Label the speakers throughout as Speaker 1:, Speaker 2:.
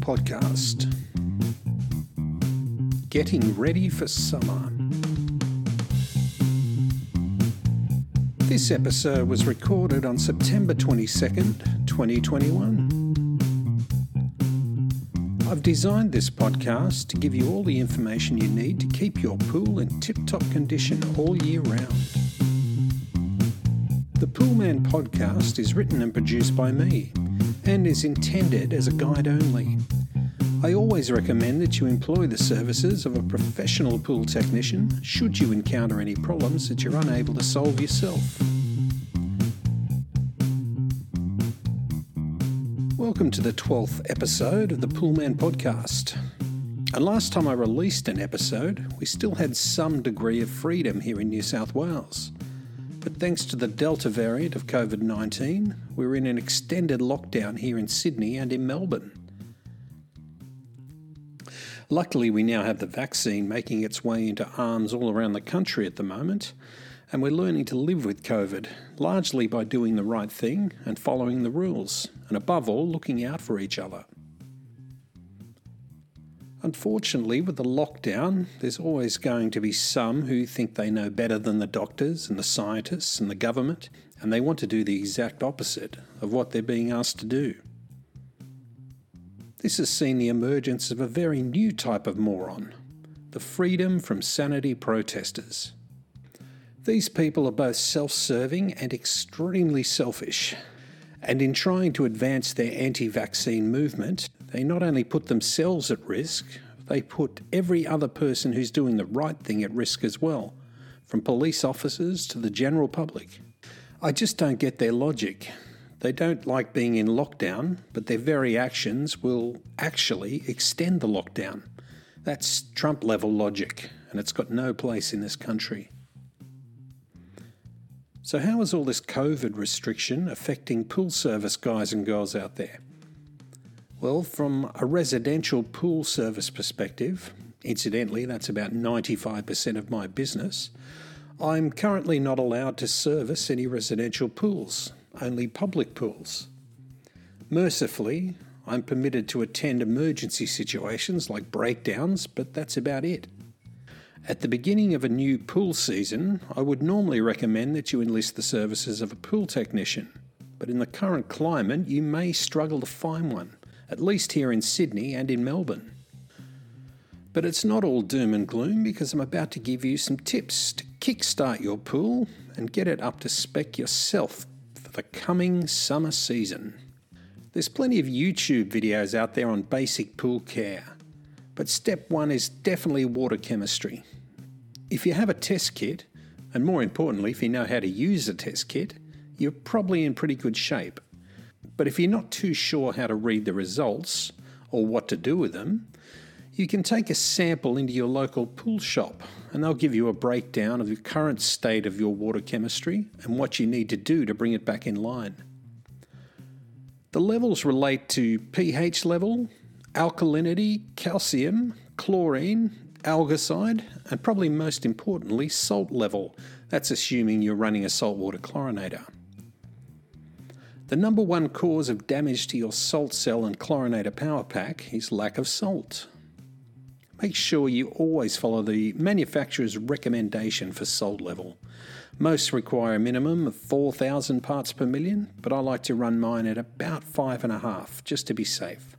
Speaker 1: podcast. Getting ready for summer. This episode was recorded on September 22nd, 2021. I've designed this podcast to give you all the information you need to keep your pool in tip top condition all year round. The Poolman podcast is written and produced by me and is intended as a guide only. I always recommend that you employ the services of a professional pool technician should you encounter any problems that you're unable to solve yourself. Welcome to the 12th episode of the Poolman podcast. And last time I released an episode, we still had some degree of freedom here in New South Wales. But thanks to the Delta variant of COVID 19, we're in an extended lockdown here in Sydney and in Melbourne. Luckily, we now have the vaccine making its way into arms all around the country at the moment, and we're learning to live with COVID, largely by doing the right thing and following the rules, and above all, looking out for each other. Unfortunately, with the lockdown, there's always going to be some who think they know better than the doctors and the scientists and the government, and they want to do the exact opposite of what they're being asked to do. This has seen the emergence of a very new type of moron the freedom from sanity protesters. These people are both self serving and extremely selfish. And in trying to advance their anti vaccine movement, they not only put themselves at risk, they put every other person who's doing the right thing at risk as well, from police officers to the general public. I just don't get their logic. They don't like being in lockdown, but their very actions will actually extend the lockdown. That's Trump level logic, and it's got no place in this country. So, how is all this COVID restriction affecting pool service guys and girls out there? Well, from a residential pool service perspective, incidentally, that's about 95% of my business, I'm currently not allowed to service any residential pools, only public pools. Mercifully, I'm permitted to attend emergency situations like breakdowns, but that's about it. At the beginning of a new pool season, I would normally recommend that you enlist the services of a pool technician, but in the current climate, you may struggle to find one at least here in Sydney and in Melbourne. But it's not all doom and gloom because I'm about to give you some tips to kickstart your pool and get it up to spec yourself for the coming summer season. There's plenty of YouTube videos out there on basic pool care, but step one is definitely water chemistry. If you have a test kit, and more importantly, if you know how to use a test kit, you're probably in pretty good shape. But if you're not too sure how to read the results or what to do with them, you can take a sample into your local pool shop and they'll give you a breakdown of the current state of your water chemistry and what you need to do to bring it back in line. The levels relate to pH level, alkalinity, calcium, chlorine, algicide, and probably most importantly, salt level. That's assuming you're running a saltwater chlorinator. The number one cause of damage to your salt cell and chlorinator power pack is lack of salt. Make sure you always follow the manufacturer's recommendation for salt level. Most require a minimum of 4,000 parts per million, but I like to run mine at about 5.5 just to be safe.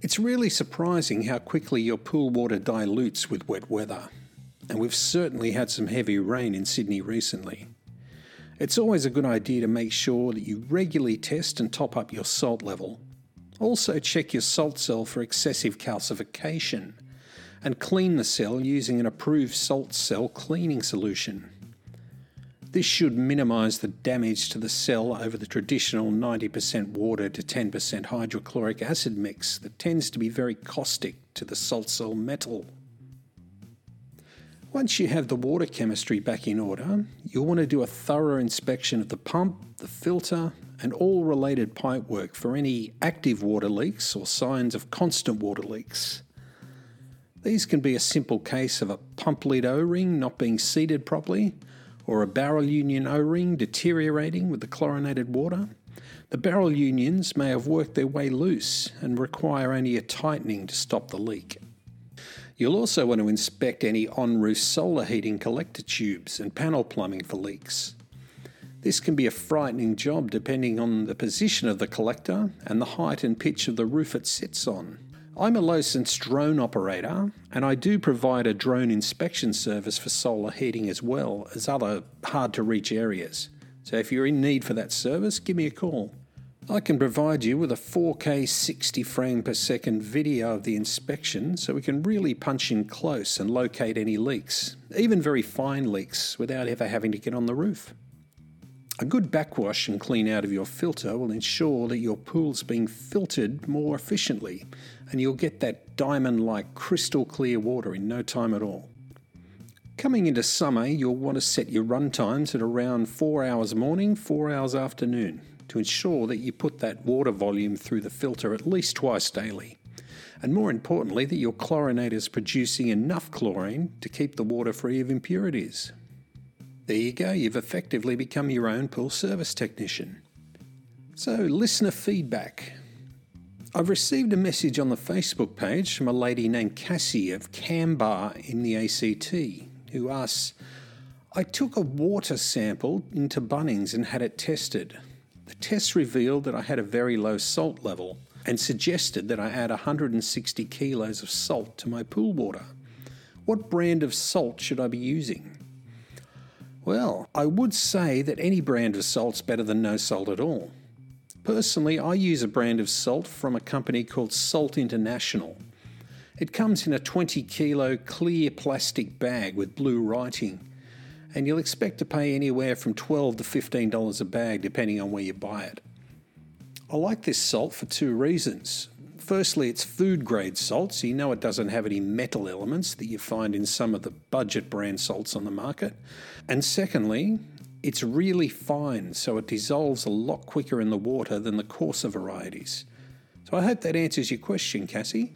Speaker 1: It's really surprising how quickly your pool water dilutes with wet weather, and we've certainly had some heavy rain in Sydney recently. It's always a good idea to make sure that you regularly test and top up your salt level. Also, check your salt cell for excessive calcification and clean the cell using an approved salt cell cleaning solution. This should minimise the damage to the cell over the traditional 90% water to 10% hydrochloric acid mix that tends to be very caustic to the salt cell metal. Once you have the water chemistry back in order, you'll want to do a thorough inspection of the pump, the filter, and all related pipework for any active water leaks or signs of constant water leaks. These can be a simple case of a pump lead O ring not being seated properly, or a barrel union O ring deteriorating with the chlorinated water, the barrel unions may have worked their way loose and require only a tightening to stop the leak. You'll also want to inspect any on roof solar heating collector tubes and panel plumbing for leaks. This can be a frightening job depending on the position of the collector and the height and pitch of the roof it sits on. I'm a licensed drone operator and I do provide a drone inspection service for solar heating as well as other hard to reach areas. So if you're in need for that service, give me a call. I can provide you with a 4K 60 frame per second video of the inspection so we can really punch in close and locate any leaks, even very fine leaks, without ever having to get on the roof. A good backwash and clean out of your filter will ensure that your pool's being filtered more efficiently and you'll get that diamond like crystal clear water in no time at all. Coming into summer, you'll want to set your run times at around 4 hours morning, 4 hours afternoon to ensure that you put that water volume through the filter at least twice daily. And more importantly, that your chlorinator is producing enough chlorine to keep the water free of impurities. There you go, you've effectively become your own pool service technician. So, listener feedback. I've received a message on the Facebook page from a lady named Cassie of Canberra in the ACT who asks I took a water sample into Bunnings and had it tested. The tests revealed that I had a very low salt level and suggested that I add 160 kilos of salt to my pool water. What brand of salt should I be using? Well, I would say that any brand of salt's better than no salt at all. Personally, I use a brand of salt from a company called Salt International. It comes in a 20 kilo clear plastic bag with blue writing and you'll expect to pay anywhere from 12 to $15 a bag depending on where you buy it. I like this salt for two reasons. Firstly, it's food grade salt, so you know it doesn't have any metal elements that you find in some of the budget brand salts on the market. And secondly, it's really fine, so it dissolves a lot quicker in the water than the coarser varieties. So I hope that answers your question, Cassie.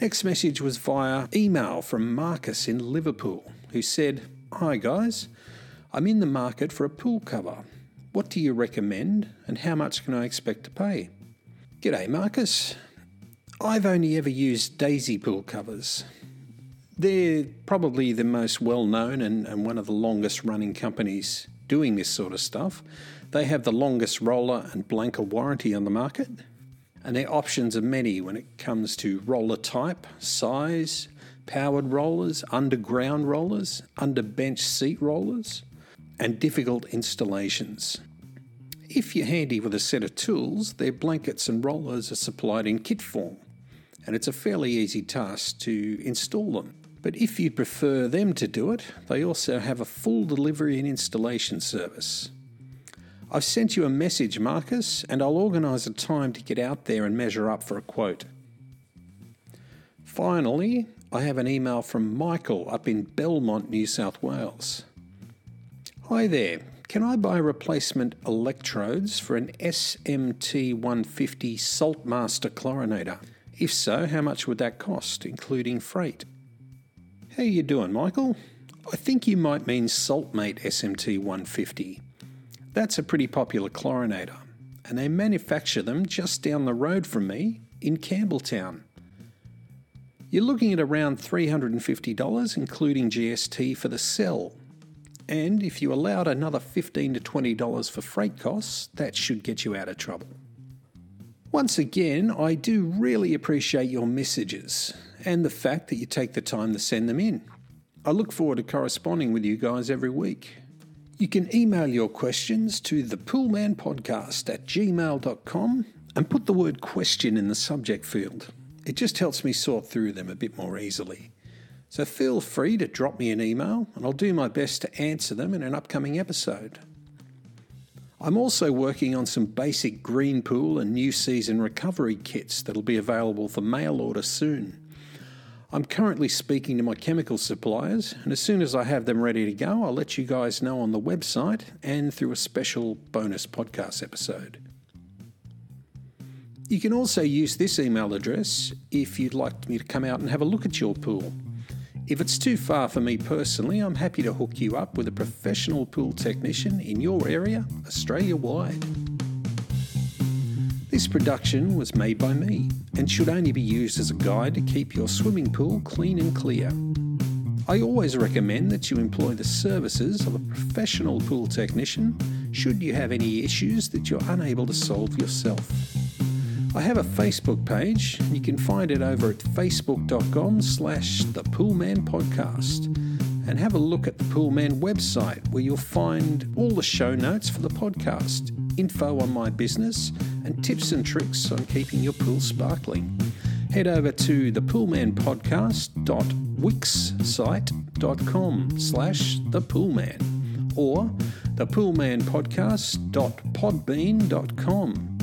Speaker 1: Next message was via email from Marcus in Liverpool, who said, Hi guys, I'm in the market for a pool cover. What do you recommend and how much can I expect to pay? G'day Marcus. I've only ever used Daisy pool covers. They're probably the most well known and, and one of the longest running companies doing this sort of stuff. They have the longest roller and blanket warranty on the market, and their options are many when it comes to roller type, size, powered rollers, underground rollers, under bench seat rollers, and difficult installations. If you're handy with a set of tools, their blankets and rollers are supplied in kit form, and it's a fairly easy task to install them. But if you'd prefer them to do it, they also have a full delivery and installation service. I've sent you a message, Marcus, and I'll organise a time to get out there and measure up for a quote. Finally, I have an email from Michael up in Belmont, New South Wales. Hi there. Can I buy replacement electrodes for an SMT 150 Saltmaster chlorinator? If so, how much would that cost, including freight? How you doing, Michael? I think you might mean Saltmate SMT 150. That's a pretty popular chlorinator, and they manufacture them just down the road from me in Campbelltown. You're looking at around $350, including GST for the cell. And if you allowed another 15 to $20 for freight costs, that should get you out of trouble. Once again, I do really appreciate your messages and the fact that you take the time to send them in. I look forward to corresponding with you guys every week. You can email your questions to thepoolmanpodcast at gmail.com and put the word question in the subject field. It just helps me sort through them a bit more easily. So feel free to drop me an email and I'll do my best to answer them in an upcoming episode. I'm also working on some basic green pool and new season recovery kits that'll be available for mail order soon. I'm currently speaking to my chemical suppliers, and as soon as I have them ready to go, I'll let you guys know on the website and through a special bonus podcast episode. You can also use this email address if you'd like me to come out and have a look at your pool. If it's too far for me personally, I'm happy to hook you up with a professional pool technician in your area, Australia wide. This production was made by me and should only be used as a guide to keep your swimming pool clean and clear. I always recommend that you employ the services of a professional pool technician should you have any issues that you're unable to solve yourself. I have a Facebook page. You can find it over at facebook.com slash the Poolman Podcast. And have a look at the Poolman website where you'll find all the show notes for the podcast, info on my business, and tips and tricks on keeping your pool sparkling. Head over to the thepoolmanpodcast.wixsite.com slash thepoolman or thepoolmanpodcast.podbean.com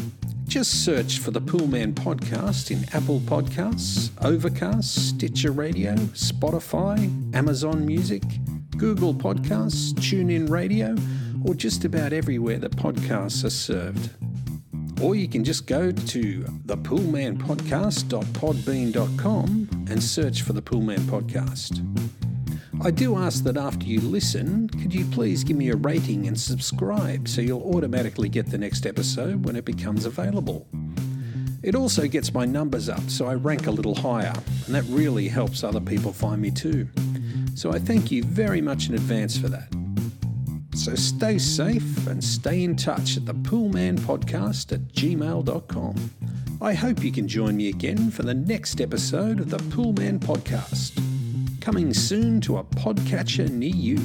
Speaker 1: just search for the Poolman Podcast in Apple Podcasts, Overcast, Stitcher Radio, Spotify, Amazon Music, Google Podcasts, TuneIn Radio, or just about everywhere that podcasts are served. Or you can just go to thepoolmanpodcast.podbean.com and search for the Poolman Podcast. I do ask that after you listen, could you please give me a rating and subscribe so you'll automatically get the next episode when it becomes available. It also gets my numbers up so I rank a little higher, and that really helps other people find me too. So I thank you very much in advance for that. So stay safe and stay in touch at the Poolman Podcast at gmail.com. I hope you can join me again for the next episode of the Poolman Podcast coming soon to a podcatcher near you.